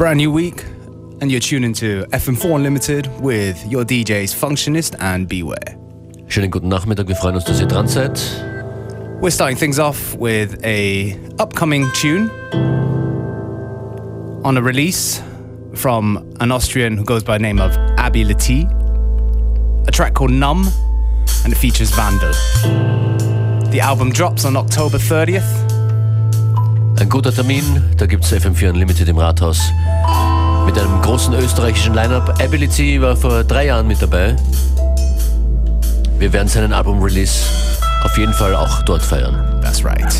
brand new week, and you're tuning to FM4 Unlimited with your DJs Functionist and Beware. Schönen guten Nachmittag, wir freuen uns, dass ihr dran seid. We're starting things off with a upcoming tune on a release from an Austrian who goes by the name of Abby Lati. A track called Numb, and it features Vandal. The album drops on October 30th. Ein guter Termin, da gibt es FM4 Unlimited im Rathaus. Mit einem großen österreichischen Line-Up. Ability war vor drei Jahren mit dabei. Wir werden seinen Album-Release auf jeden Fall auch dort feiern. That's right.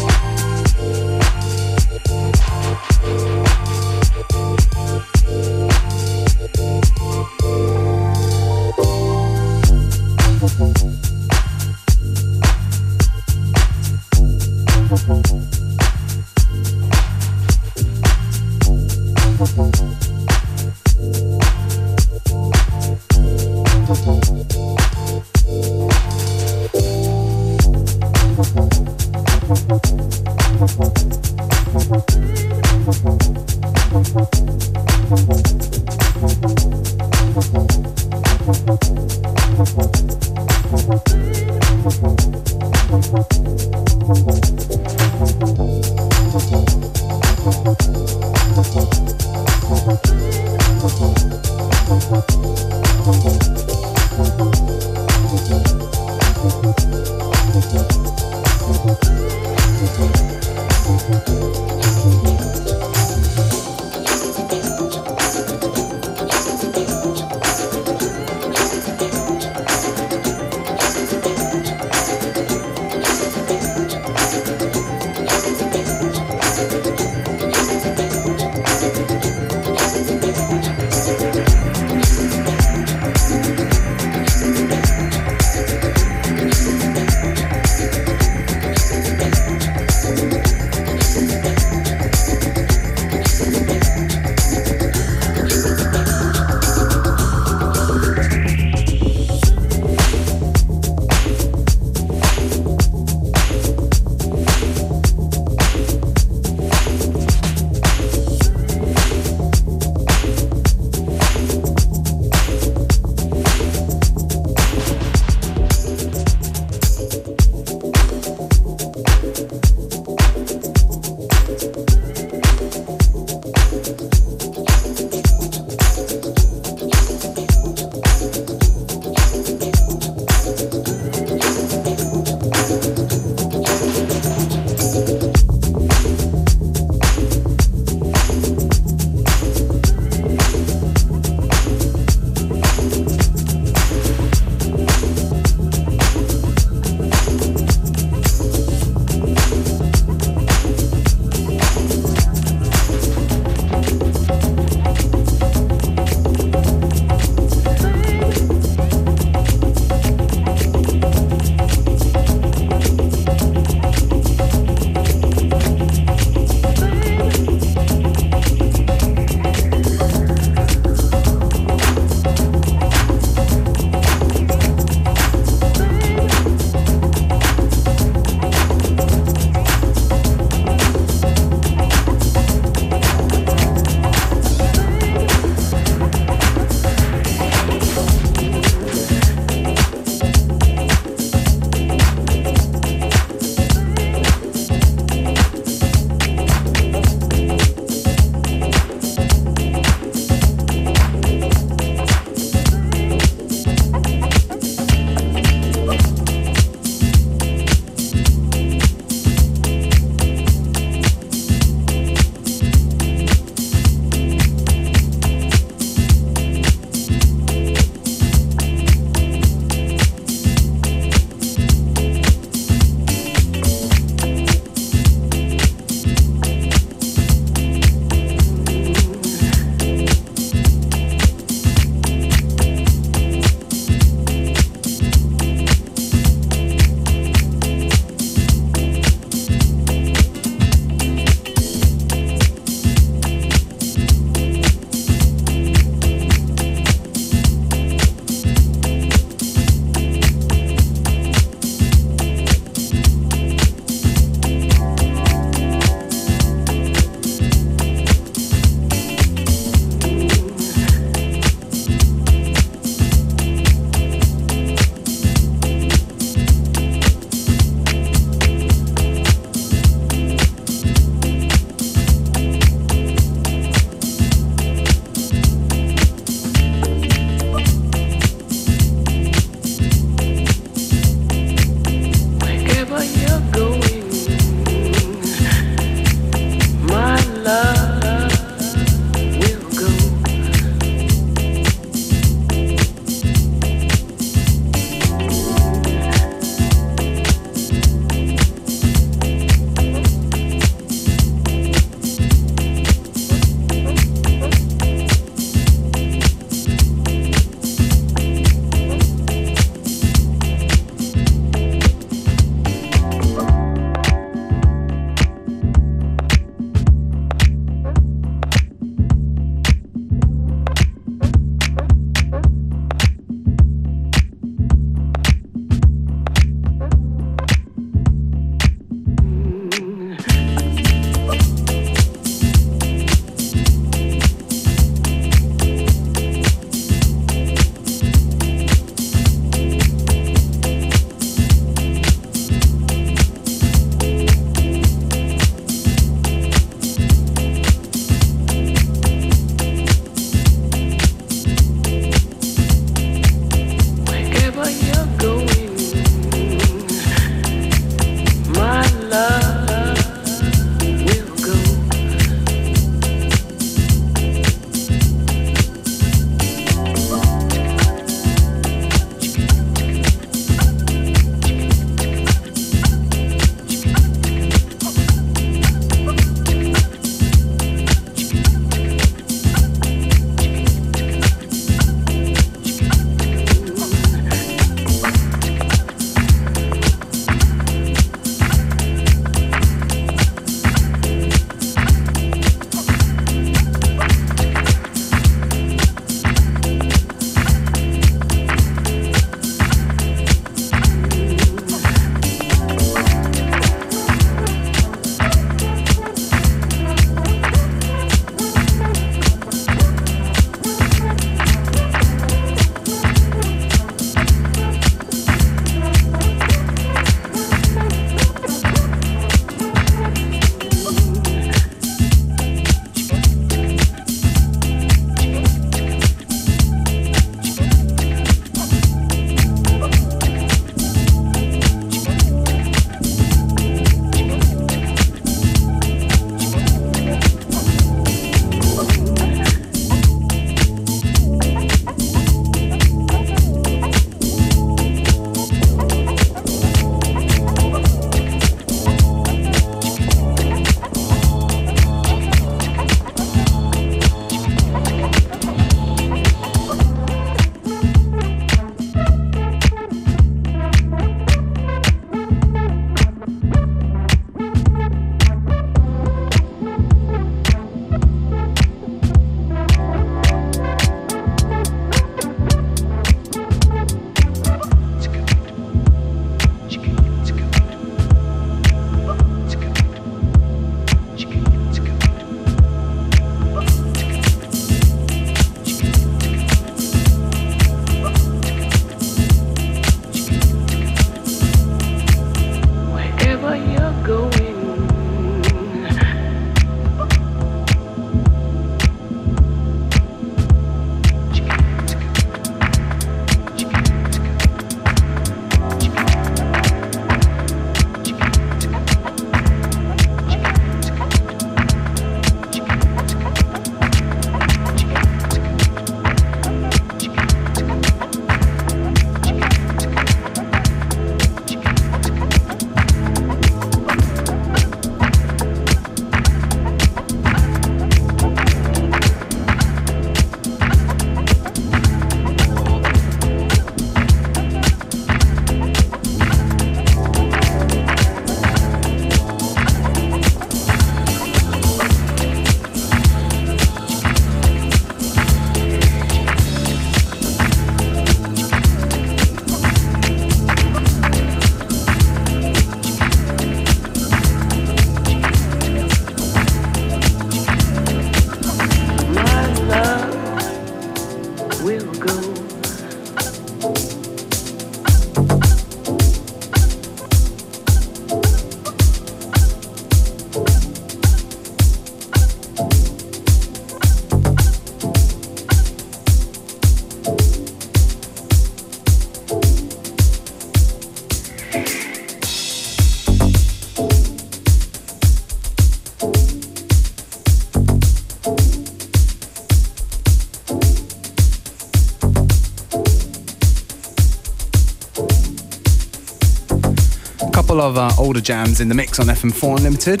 Of uh, older jams in the mix on FM4 Unlimited.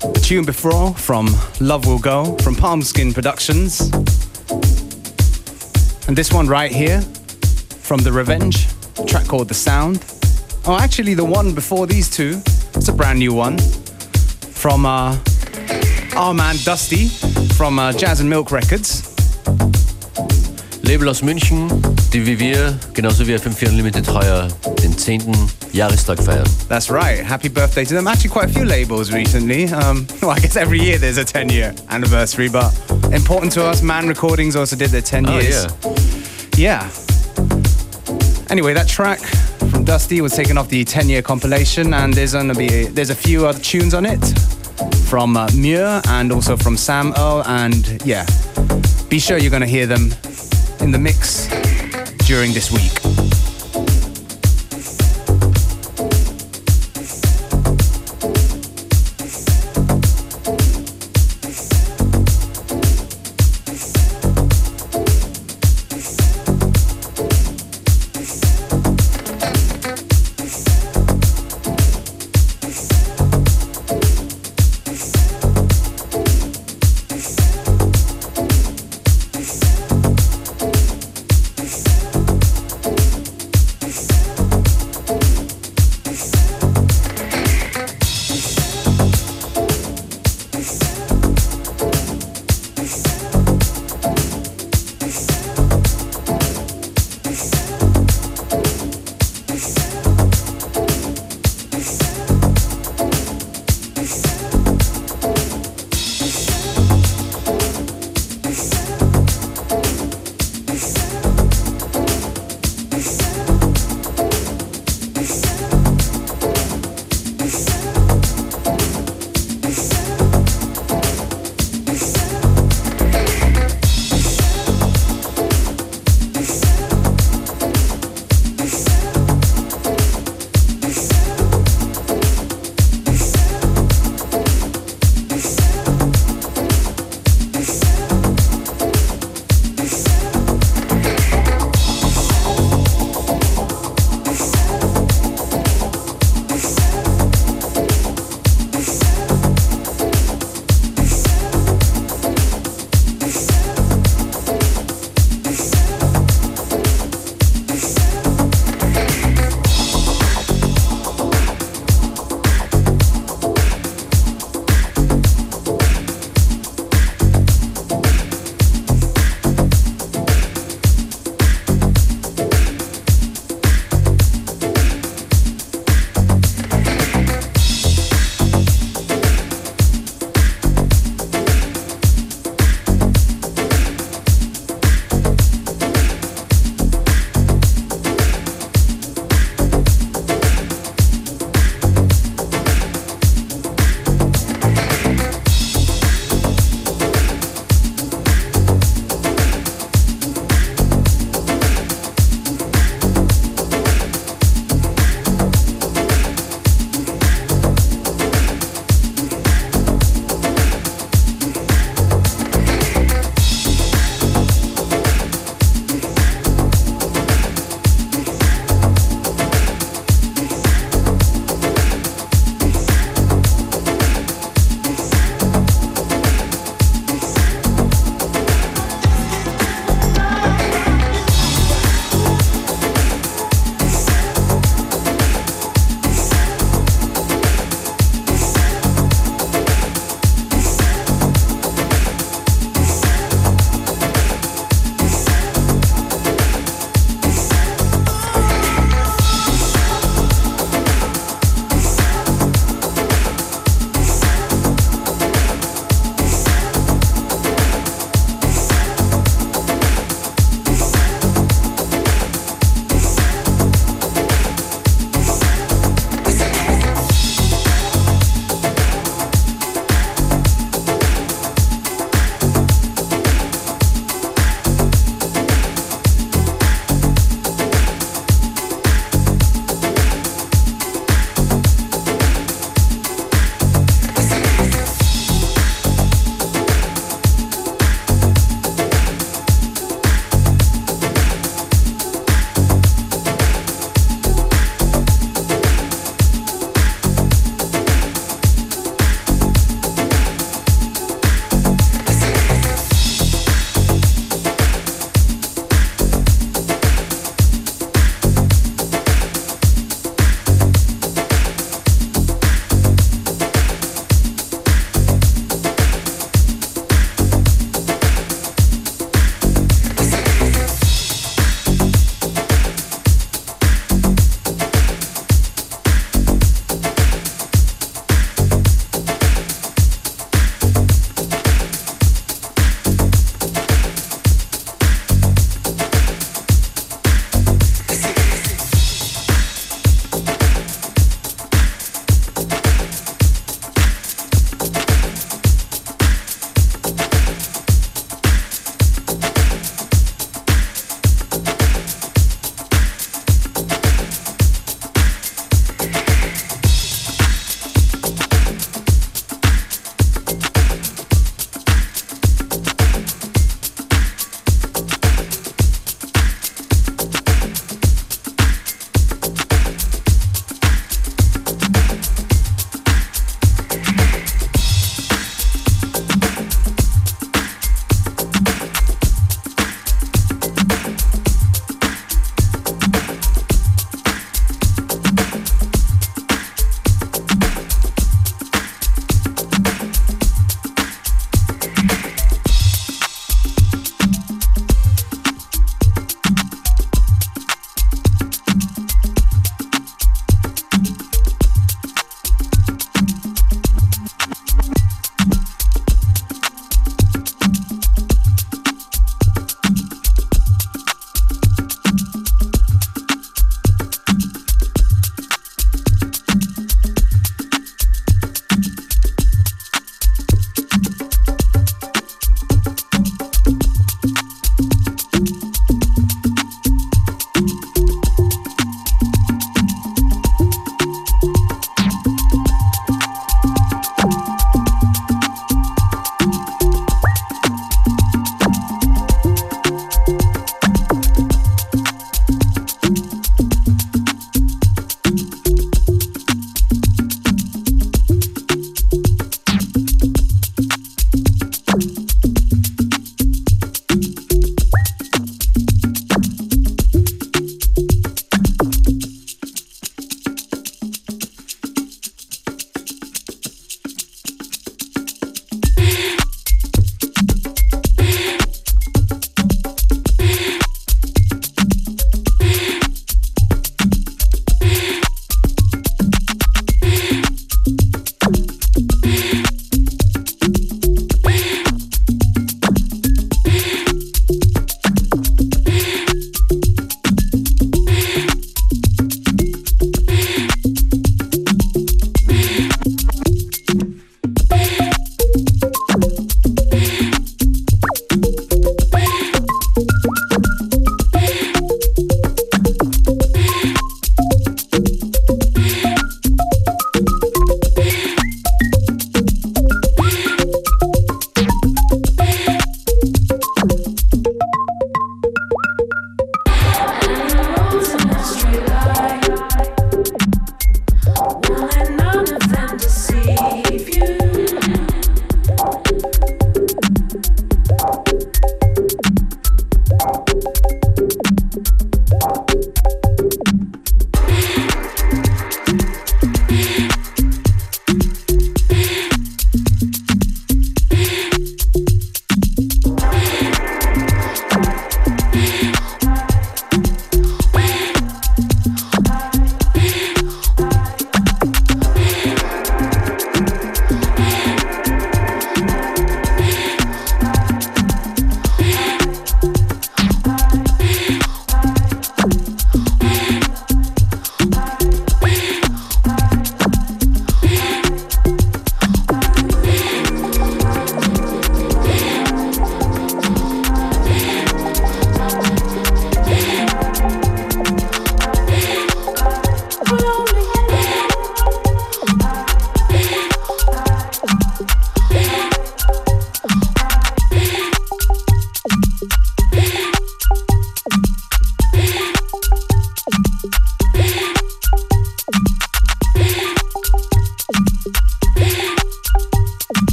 The tune before from Love Will Go from Palmskin Productions. And this one right here from The Revenge, track called The Sound. Oh, actually, the one before these two, it's a brand new one from uh, our man Dusty from uh, Jazz and Milk Records. Label aus München, die wie wir, genauso wie FM4 Unlimited heuer, den 10. Jahrestag feiern. That's right. Happy birthday to them. Actually, quite a few labels recently. Um, well, I guess every year there's a 10 year anniversary, but important to us. Man Recordings also did their 10 Oh, years. yeah. Yeah. Anyway, that track from Dusty was taken off the 10 year compilation, and there's gonna be there's a few other tunes on it from uh, Muir and also from Sam O. And yeah, be sure you're gonna hear them in the mix during this week.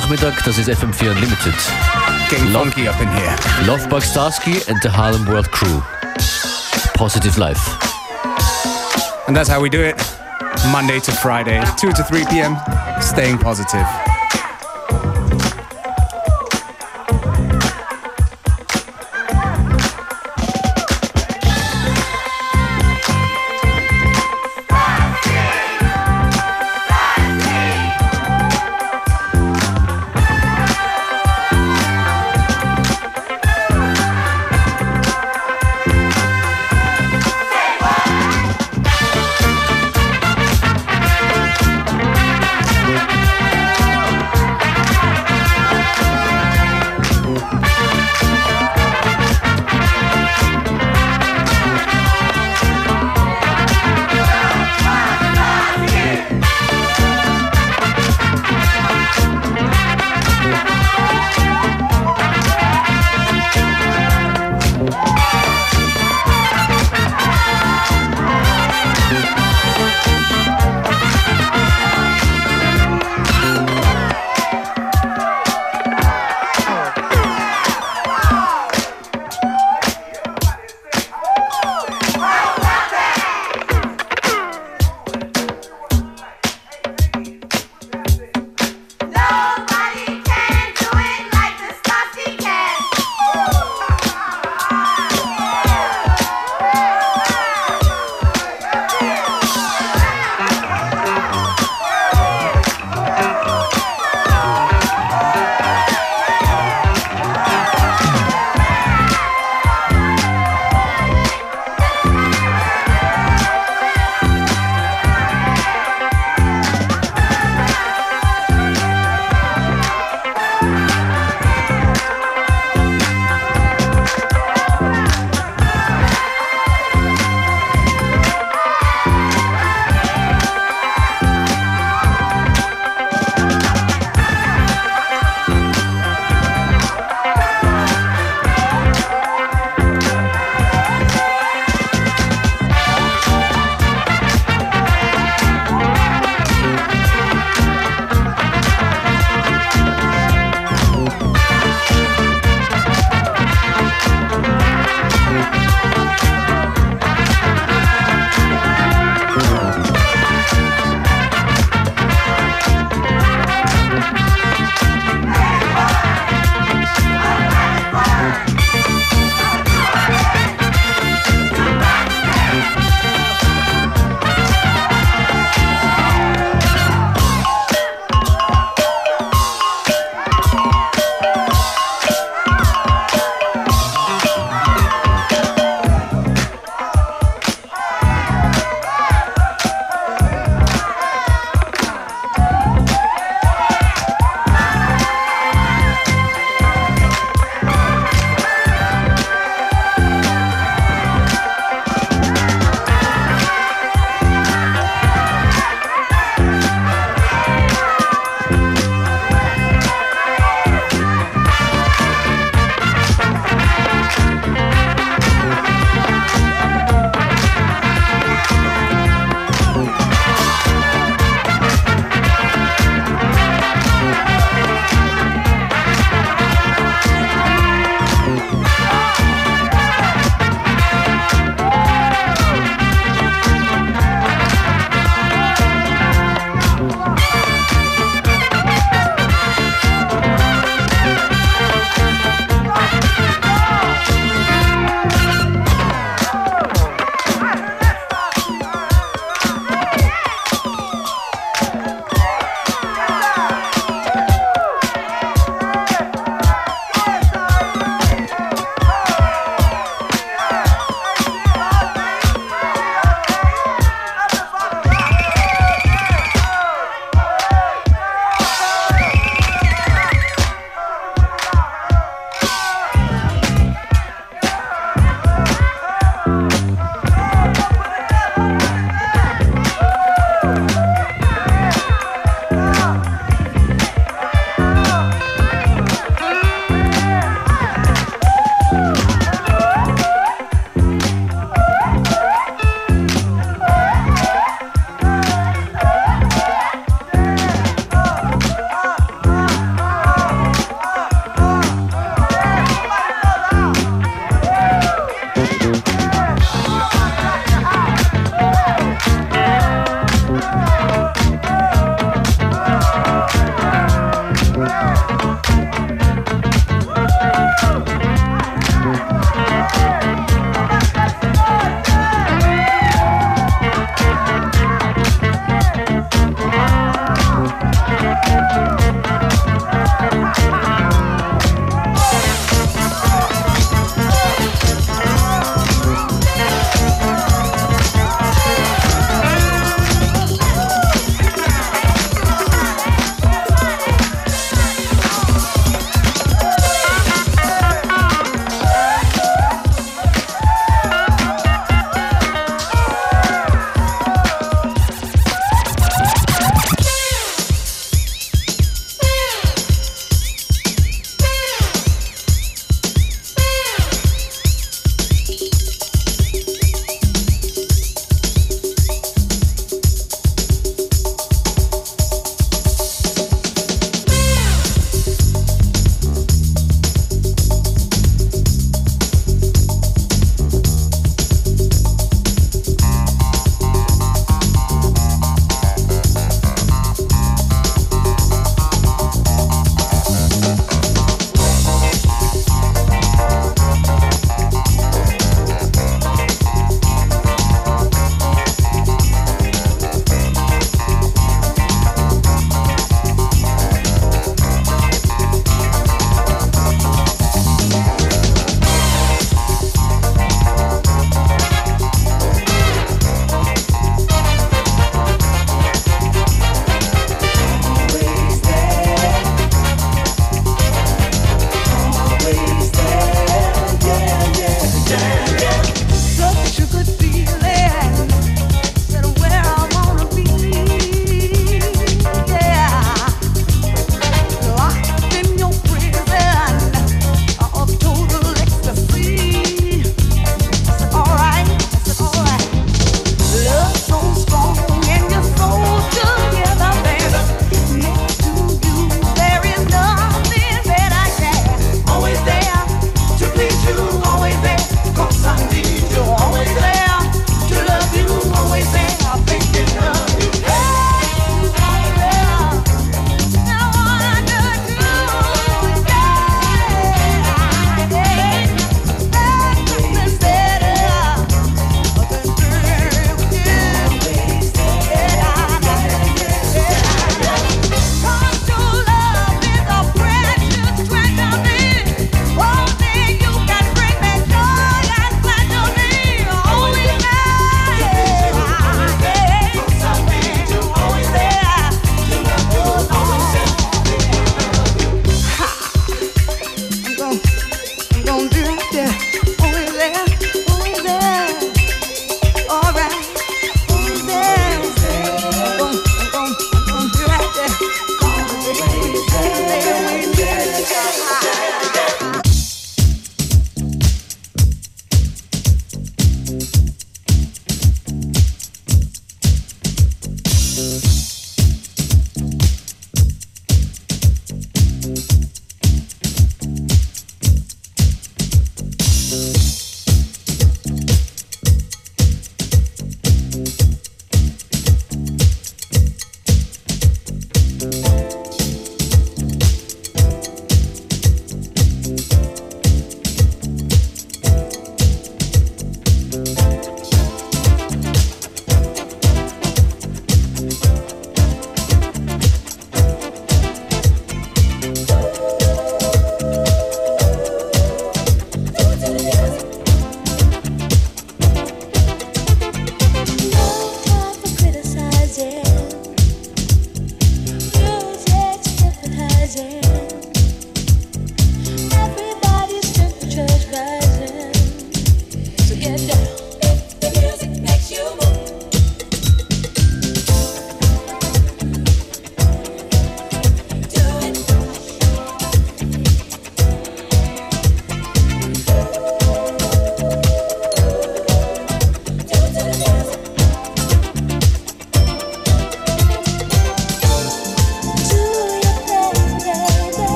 Am Montagnachmittag. Das ist FM4 Unlimited. Getting Love, funky up in here. Lovebug Starski and the Harlem World Crew. Positive Life. And that's how we do it. Monday to Friday, 2 to 3 p.m. Staying positive.